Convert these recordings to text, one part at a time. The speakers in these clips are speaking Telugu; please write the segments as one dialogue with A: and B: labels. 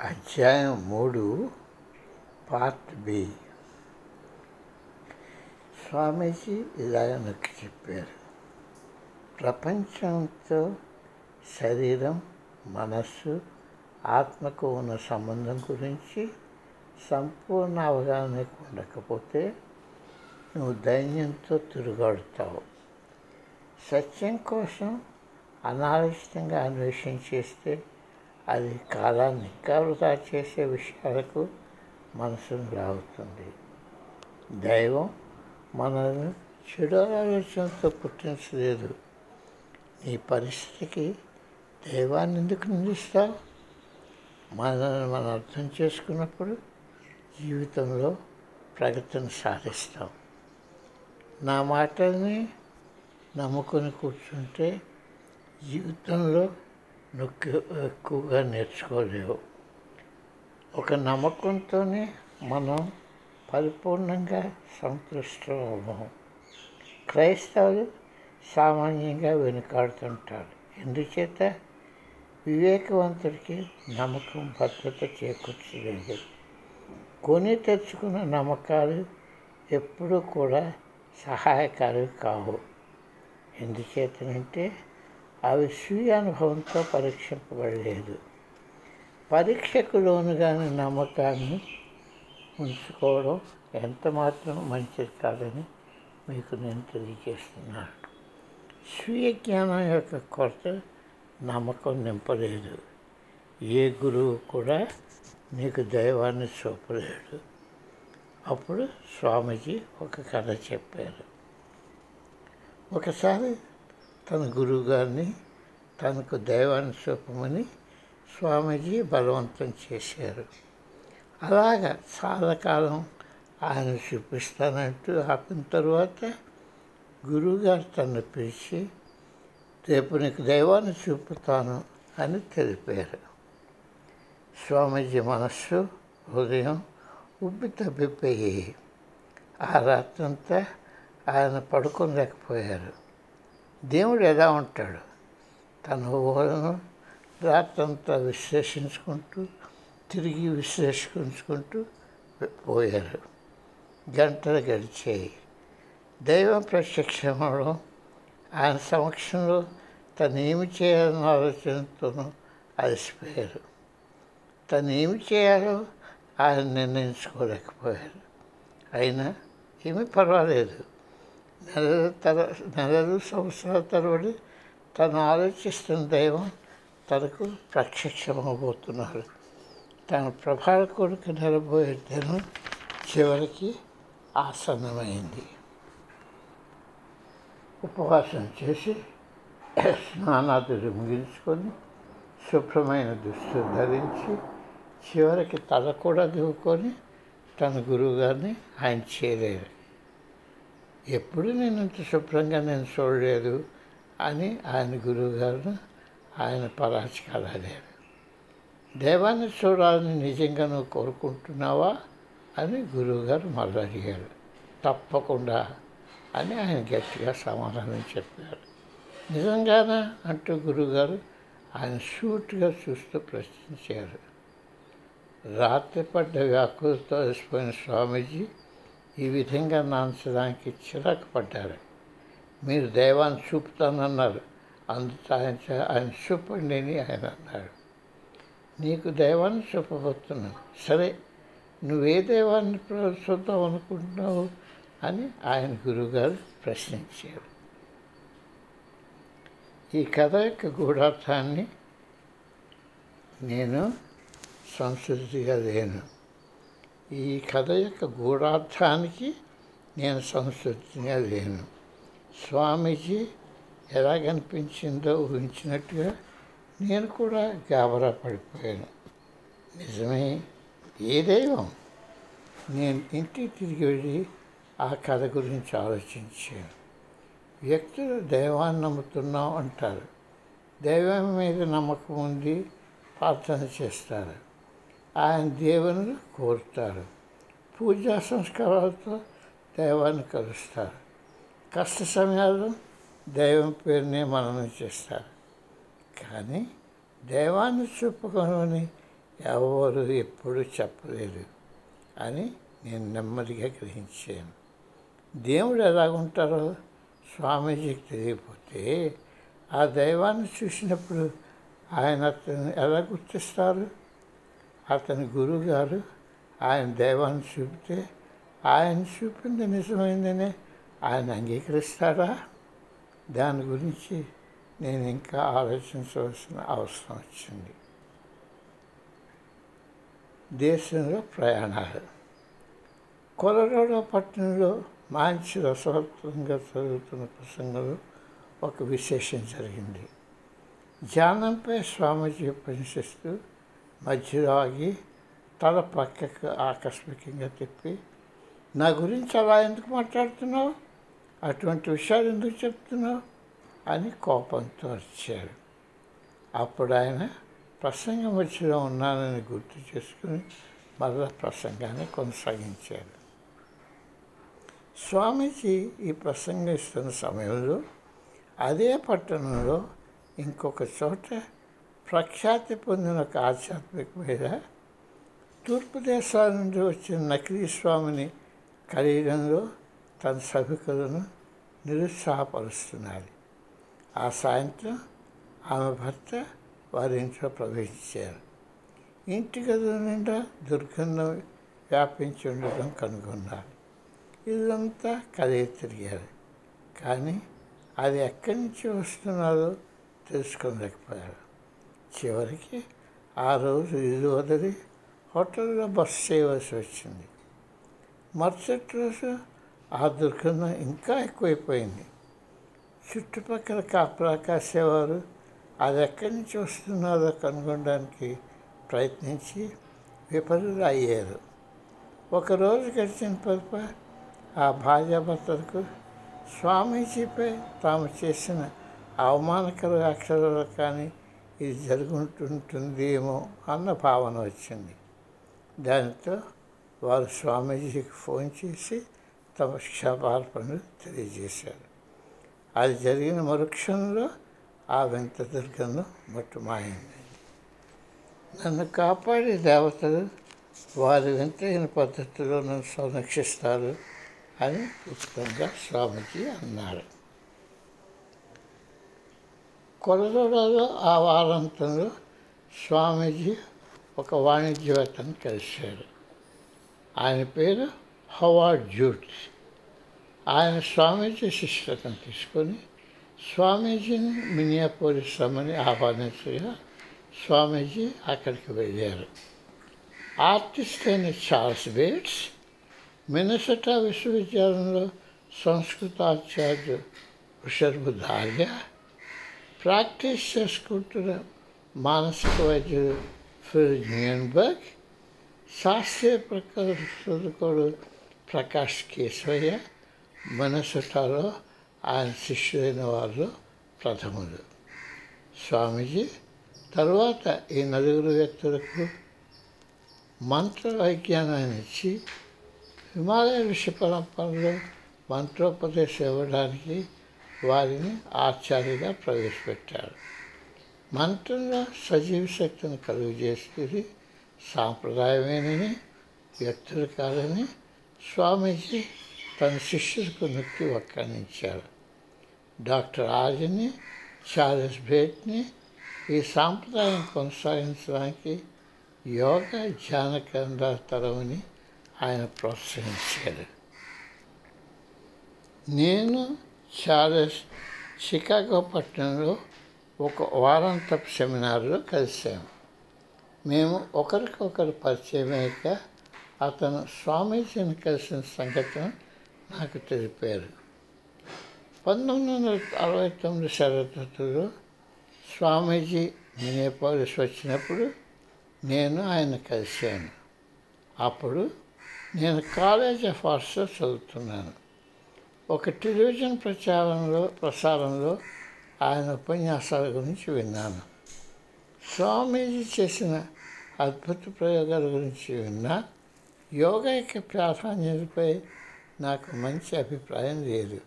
A: అధ్యాయం మూడు పార్ట్ బి. స్వామీజీ ఇలాగ నొక్కి చెప్పారు. ప్రపంచంతో శరీరం మనస్సు ఆత్మకు ఉన్న సంబంధం గురించి సంపూర్ణ అవగాహన ఉండకపోతే నువ్వు దైన్యంతో తిరుగాడుతావు. సత్యం కోసం అనాలోచితంగా అన్వేషణ చేస్తే అది కాలాన్ని ఇంకా వృధా చేసే విషయాలకు మనసును లాగుతుంది. దైవం మనల్ని చెడు ఆలోచనతో పుట్టించలేదు. నీ పరిస్థితికి దైవాన్ని ఎందుకు నిందిస్తావు? మనల్ని మనం అర్థం చేసుకున్నప్పుడు జీవితంలో ప్రగతిని సాధిస్తాం నా మాటల్ని నమ్ముకొని కూర్చుంటే జీవితంలో నొక్కి ఎక్కువగా నేర్చుకోలేవు. ఒక నమ్మకంతోనే మనం పరిపూర్ణంగా సంతృష్టం అవ్వము క్రైస్తవులు సామాన్యంగా వెనుకాడుతుంటారు. ఎందుచేత? వివేకవంతుడికి నమ్మకం భద్రత చేకూర్చలేదు. కొని తెచ్చుకున్న నమ్మకాలు ఎప్పుడూ కూడా సహాయకాలు కావు. ఎందుచేతనంటే అవి స్వీయ అనుభవంతో పరీక్షింపబడలేదు. పరీక్షకు లోనుగాని నమ్మకాన్ని ఉంచుకోవడం ఎంత మాత్రం మంచిది కాదని మీకు నేను తెలియజేస్తున్నాను. స్వీయ జ్ఞానం యొక్క కొరత నమ్మకం నింపలేదు. ఏ గురువు కూడా నీకు దైవాన్ని చూపలేడు. అప్పుడు స్వామీజీ ఒక కథ చెప్పారు. ఒకసారి తన గురువుగారిని తనకు దైవాన్ని చూపమని స్వామీజీ బలవంతం చేశారు. అలాగా చాలా కాలం ఆయన చూపిస్తానంటూ ఆపిన తర్వాత గురువుగారు తను పిలిచి రేపు నీకు దైవాన్ని చూపుతాను అని తెలిపారు. స్వామీజీ మనస్సు హృదయం ఉబ్బి తబ్బిపోయాయి ఆ రాత్రంతా ఆయన పడుకోలేకపోయారు. దేవుడు ఎలా ఉంటాడు? తన ఊహలను రాత్రంతా విశ్లేషించుకుంటూ తిరిగి విశ్లేషించుకుంటూ పోయారు గంటలు గడిచాయి. దైవం ప్రత్యక్షమవడం ఆయన సమక్షంలో తను ఏమి చేయాలన్న ఆలోచనతోనూ అలసిపోయారు తను ఏమి చేయాలో ఆయన నిర్ణయించుకోలేకపోయారు అయినా ఏమీ పర్వాలేదు. నెలల తర నెలలు సంవత్సరాల తరబడి తను ఆలోచిస్తున్న దైవం తనకు ప్రత్యక్షమవబోతున్నారు. తన ప్రభావ కొడుకు నిలబోయే దినం చివరికి ఆసన్నమైంది. ఉపవాసం చేసి స్నానాదులు ముగించుకొని శుభ్రమైన దుస్తులు ధరించి చివరికి తల కూడా దువ్వుకొని తన గురువుగారిని ఆయన చేరారు ఎప్పుడు నేను ఇంత శుభ్రంగా నేను చూడలేదు అని ఆయన గురువుగారు ఆయన పరాచకాలాడారు దేవాన్ని చూడాలని నిజంగా నువ్వు కోరుకుంటున్నావా అని గురువుగారు మళ్ళీ అడిగారు. తప్పకుండా అని ఆయన గట్టిగా సమాధానం చెప్పారు. నిజంగానా? అంటూ గురువుగారు ఆయన సూట్గా చూస్తూ ప్రశ్నించారు. రాత్రి పడ్డ వ్యాకులతో వేసిపోయిన స్వామీజీ ఈ విధంగా నాంచడానికి చిరాకు పడ్డారు మీరు దైవాన్ని చూపుతానన్నారు. అందుకు ఆయన ఆయన చూపండి అని ఆయన అన్నాడు. నీకు దైవాన్ని చూపబోతున్నాను. సరే నువ్వే దైవాన్ని చూద్దాం అనుకుంటున్నావు అని ఆయన గురువుగారు ప్రశ్నించారు. ఈ కథ యొక్క గూఢార్థాన్ని నేను సంస్కృతిగా లేను. ఈ కథ యొక్క గూఢార్థానికి నేను సంస్కృతిగా లేను. స్వామీజీ ఎలా కనిపించిందో ఊహించినట్టుగా నేను కూడా గాబరా పడిపోయాను నిజమే ఏ దైవం? నేను ఇంటికి తిరిగి వెళ్ళి ఆ కథ గురించి ఆలోచించాను. వ్యక్తులు దైవాన్ని నమ్ముతున్నాం అంటారు. దైవం మీద నమ్మకం ఉంది ప్రార్థన చేస్తారు. ఆయన దేవుని కోరుతారు. పూజా సంస్కారాలతో దైవాన్ని కలుస్తారు. కష్ట సమయాల్లో దైవం పేరునే మననం చేస్తారు. కానీ దైవాన్ని చెప్పుకోనని ఎవరు ఎప్పుడు చెప్పలేరు అని నేను నెమ్మదిగా గ్రహించాను. దేవుడు ఎలాగుంటారో స్వామీజీకి తెలియకపోతే ఆ దైవాన్ని చూసినప్పుడు ఆయన అతను ఎలా గుర్తిస్తారు? అతని గురువుగారు ఆయన దైవాన్ని చూపితే ఆయన చూపింది నిజమైందనే ఆయన అంగీకరిస్తాడా? దాని గురించి నేను ఇంకా ఆలోచించవలసిన అవసరం వచ్చింది. దేశంలో ప్రయాణాలు. కొలరాడో పట్టణంలో మంచి రసవత్వంగా చదువుతున్న ప్రసంగంలో ఒక విశేషం జరిగింది. ధ్యానంపై స్వామీజీ ఉపన్యసిస్తూ మధ్యలో ఆగి తల పక్కకు ఆకస్మికంగా తిప్పి నా గురించి అలా ఎందుకు మాట్లాడుతున్నావు? అటువంటి విషయాలు ఎందుకు చెప్తున్నావు? అని కోపంతో వచ్చారు అప్పుడు ఆయన ప్రసంగం మధ్యలో ఉన్నానని గుర్తు చేసుకుని మరలా ప్రసంగాన్ని కొనసాగించారు. స్వామీజీ ఈ ప్రసంగం ఇస్తున్న సమయంలో అదే పట్టణంలో ఇంకొక చోట ప్రఖ్యాతి పొందిన ఒక ఆధ్యాత్మికమైన తూర్పు దేశాల నుండి వచ్చిన నకిలీ స్వామిని కలియడంలో తన సభికులను నిరుత్సాహపరుస్తున్నారు. ఆ సాయంత్రం ఆమె భర్త వారి ఇంట్లో ప్రవేశించారు. ఇంటి గదుల నిండా దుర్గంధం వ్యాపించి ఉండడం కనుగొన్నారు. ఇదంతా కదిలి తిరిగారు. కానీ అది ఎక్కడి నుంచి వస్తున్నారో తెలుసుకోలేకపోయారు. చివరికి ఆ రోజు ఇల్లు వదిలి హోటల్లో బస్సు చేయవలసి వచ్చింది. మరుసటి రోజు ఆ దుర్గంధం ఇంకా ఎక్కువైపోయింది. చుట్టుపక్కల కాపలా కాసేవారు అది ఎక్కడి నుంచి వస్తున్నారో కనుగొనడానికి ప్రయత్నించి విపరీత అయ్యారు. ఒకరోజు గడిచిన పరప ఆ భార్యాభర్తలకు స్వామీజీపై తాము చేసిన అవమానకర వ్యాఖ్యలు కానీ ఇది జరుగుతుంటుందేమో అన్న భావన వచ్చింది. దానితో వారు స్వామీజీకి ఫోన్ చేసి తమ క్షపార్పణలు తెలియజేశారు. అది జరిగిన మరుక్షణంలో ఆ వింత దుర్గంధం మట్టుమాయింది. నన్ను కాపాడే దేవతలు వారి వింతైన పద్ధతిలో నన్ను సంరక్షిస్తారు అని క్లుప్తంగా స్వామీజీ అన్నారు. కొలరోడలో ఆ వారాంతంలో స్వామీజీ ఒక వాణిజ్యవేత్తను కలిశారు. ఆయన పేరు హవార్డ్ జూట్స్ ఆయన స్వామీజీ శిష్యతను తీసుకొని స్వామీజీని మినియాపోలిస్ రమ్మని ఆహ్వానించగా స్వామీజీ అక్కడికి వెళ్ళారు. ఆర్టిస్ట్ అయిన చార్ల్స్ బేట్స్ మినసటా విశ్వవిద్యాలయంలో సంస్కృతాచార్య హుషర్బు దార్యా ప్రాక్టీస్ చేసుకుంటున్న మానసిక వైద్యుడు ఫిల్ న్యూన్బర్గ్ శాస్త్రీయ ప్రకాశకుడు ప్రకాష్ కేశవయ్య మనసటాలో ఆయన శిష్యులైన వారు ప్రథములు స్వామీజీ తరువాత ఈ నలుగురు వ్యక్తులకు మంత్ర వైజ్ఞానాన్ని ఇచ్చి హిమాలయ ఋషి పరంపరలో మంత్రోపదేశం ఇవ్వడానికి వారిని ఆచార్యుగా ప్రవేశపెట్టారు. మంత్రంలో సజీవ శక్తిని కలుగు చేసేది సాంప్రదాయమేనని వ్యక్తులు కాదని స్వామీజీ తన శిష్యులకు నొక్కి వక్కానించారు డాక్టర్ ఆర్యని చార్లెస్ భేట్ని ఈ సాంప్రదాయం కొనసాగించడానికి యోగ ధ్యాన కేంద్రాల తరమని ఆయన ప్రోత్సహించారు. నేను చార్లెస్ షికాగో పట్టణంలో ఒక వారాంతపు సెమినార్లో కలిశాము మేము ఒకరికొకరు పరిచయం అయ్యాక అతను స్వామీజీని కలిసిన సంఘటన నాకు తెలిపారు. పంతొమ్మిది వందల అరవై తొమ్మిది శరదత్తులో స్వామీజీ మినేపాలిస్ వచ్చినప్పుడు నేను ఆయన కలిశాను. అప్పుడు నేను కాలేజ్ ఆఫ్ ఆర్ట్స్లో చదువుతున్నాను. ఒక టెలివిజన్ ప్రచారంలో ప్రసారంలో ఆయన ఉపన్యాసాల గురించి విన్నాను. స్వామీజీ చేసిన అద్భుత ప్రయోగాల గురించి విన్నా యోగా యొక్క ప్రాధాన్యతపై నాకు మంచి అభిప్రాయం లేదు.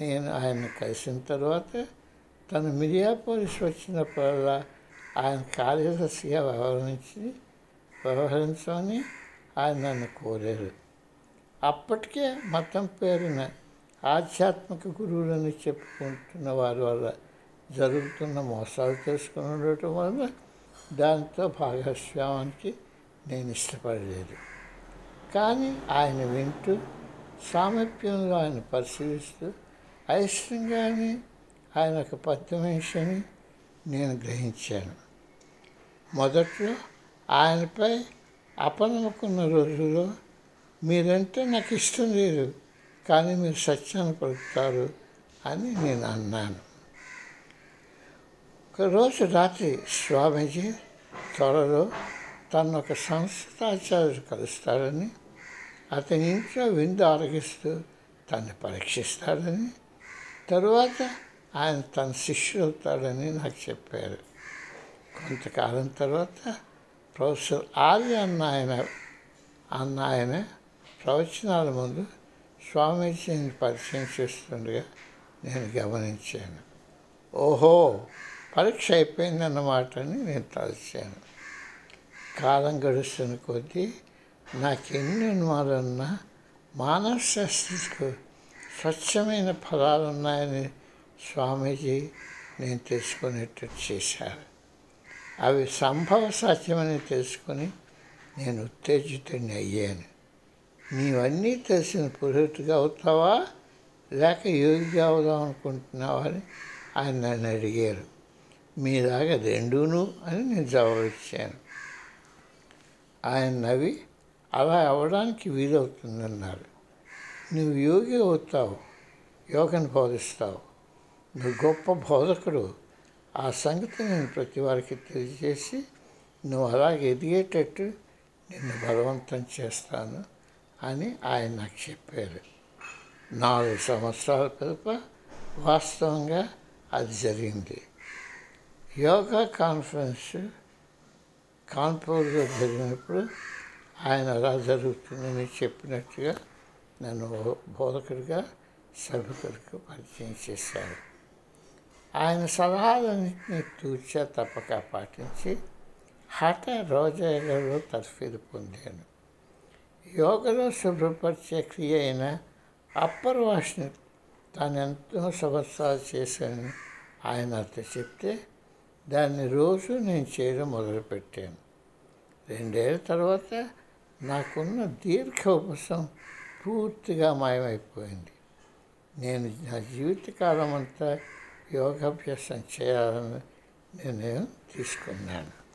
A: నేను ఆయన కలిసిన తర్వాత తను మిరియాపోలిస్ వచ్చినప్పుడల్లా ఆయన కార్యదర్శిగా వ్యవహరించి వ్యవహరించమని ఆయన నన్ను కోరారు. అప్పటికే మతం పేరున ఆధ్యాత్మిక గురువులని చెప్పుకుంటున్న వారి వల్ల జరుగుతున్న మోసాలు తెలుసుకుని ఉండటం వల్ల దాంతో భాగస్వామానికి నేను ఇష్టపడలేదు. కానీ ఆయన వింటూ సామీప్యంలో ఆయన పరిశీలిస్తూ అయిష్టంగానే ఆయన ఒక పద్యమేషని నేను గ్రహించాను. మొదట్లో ఆయనపై అపనమ్మకున్న రోజుల్లో మీరంటే నాకు ఇష్టం లేదు కానీ మీరు సత్యాన్ని పలుకుతారు అని నేను అన్నాను. ఒకరోజు రాత్రి స్వామీజీ త్వరలో తను ఒక సంస్థాచార్యుడు కలుస్తాడని అతని ఇంట్లో విందు ఆరగిస్తూ తను పరీక్షిస్తాడని తరువాత ఆయన తన శిష్యుడు అవుతాడని నాకు చెప్పారు. కొంతకాలం తర్వాత ప్రొఫెసర్ ఆర్య అన్న ఆయన అన్న ఆయన ప్రవచనాల ముందు స్వామీజీని పరిచయం చేస్తుండగా నేను గమనించాను. ఓహో పరీక్ష అయిపోయిందన్నమాట అని నేను తలచాను. కాలం గడుస్తున్న కొద్దీ నాకెన్ని అనుమానాలున్నా మానవ శాస్త్రకు స్వచ్ఛమైన ఫలాలు ఉన్నాయని స్వామీజీ నేను తెలుసుకునేట్టు చేశారు. అవి సంభవ సాధ్యమని తెలుసుకొని నేను ఉత్తేజితుడిని అయ్యాను. నీవన్నీ తెలిసిన పురోహితుగా అవుతావా? లేక యోగిగా అవుదాం అనుకుంటున్నావా అని ఆయన నన్ను అడిగారు. మీలాగా రెండూను అని నేను జవాబు ఇచ్చాను. ఆయన నవ్వి అలా అవ్వడానికి వీలవుతుందన్నారు. నువ్వు యోగి అవుతావు యోగను బోధిస్తావు. నువ్వు గొప్ప బోధకుడు. ఆ సంగతి నేను ప్రతి వారికి తెలియజేసి నువ్వు అలాగే ఎదిగేటట్టు నిన్ను బలవంతం చేస్తాను. అని ఆయన నాకు చెప్పారు. నాలుగు సంవత్సరాల పిదప వాస్తవంగా అది జరిగింది. యోగా కాన్ఫరెన్స్ కాన్పూర్లో జరిగినప్పుడు ఆయన అలా జరుగుతుందని చెప్పినట్టుగా నన్ను బోధకుడిగా సభకుడికి పరిచయం చేశారు. ఆయన సలహాలన్నింటినీ తూచా తప్పక పాటించి హఠ రోజాగారు తర్ఫీదు పొందాను. యోగలో శుభ్రపరిచే క్రియ అయిన అప్పర్ వాష్ని తాను ఎంతో సంవత్సరాలు చేశానని ఆయన అతను చెప్తే దాన్ని రోజు నేను చేయడం మొదలుపెట్టాను. రెండేళ్ళ తర్వాత నాకున్న దీర్ఘ ఉపసం పూర్తిగా మాయమైపోయింది. నేను నా జీవితకాలం అంతా యోగాభ్యాసం చేయాలని నిర్ణయం తీసుకున్నాను.